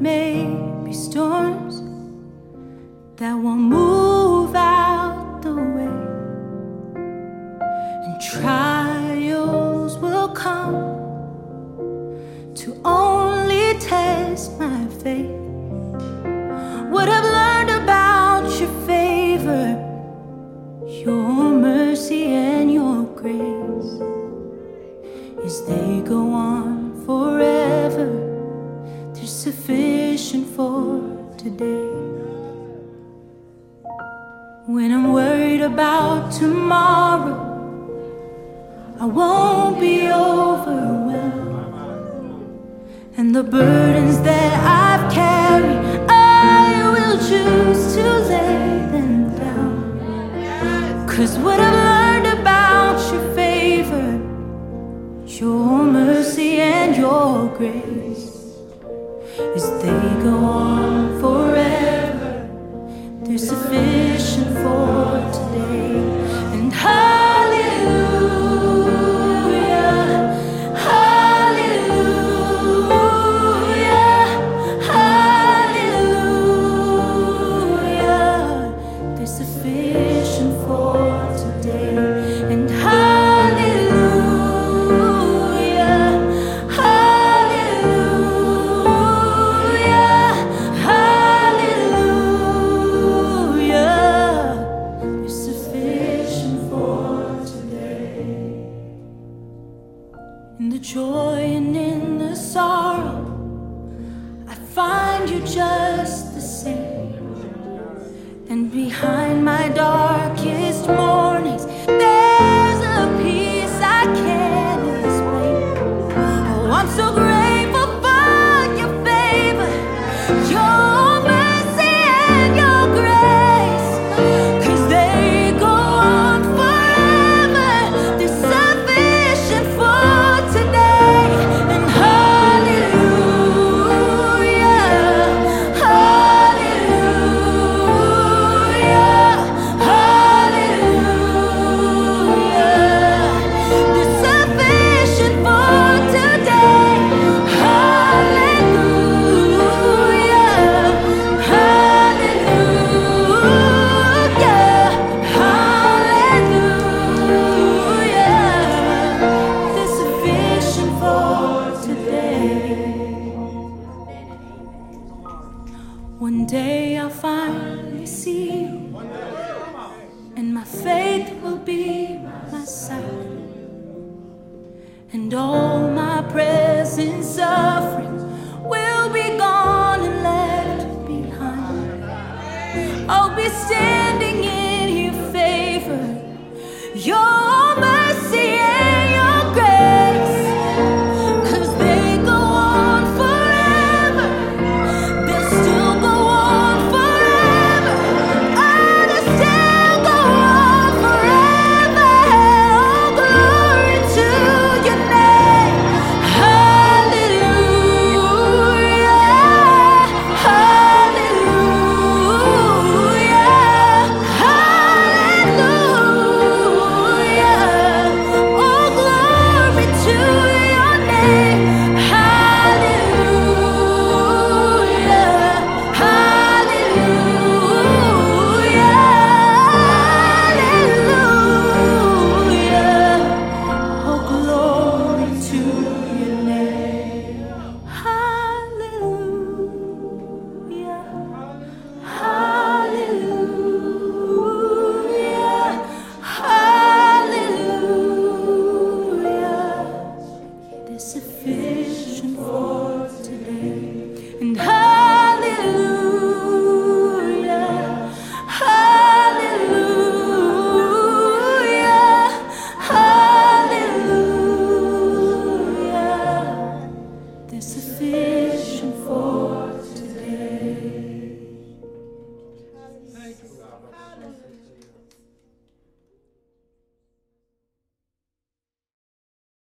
Maybe storms that won't move out the way, and trials will come to only test my faith. for today. When I'm worried about tomorrow, I won't be overwhelmed. And the burdens that I've carried, I will choose to lay them down. Cause what I've learned about your favor, your mercy, and your grace go on forever. There's sufficient. sorrow, I find you just the same. And behind suffering will be gone and left behind. Oh, be still. Oh.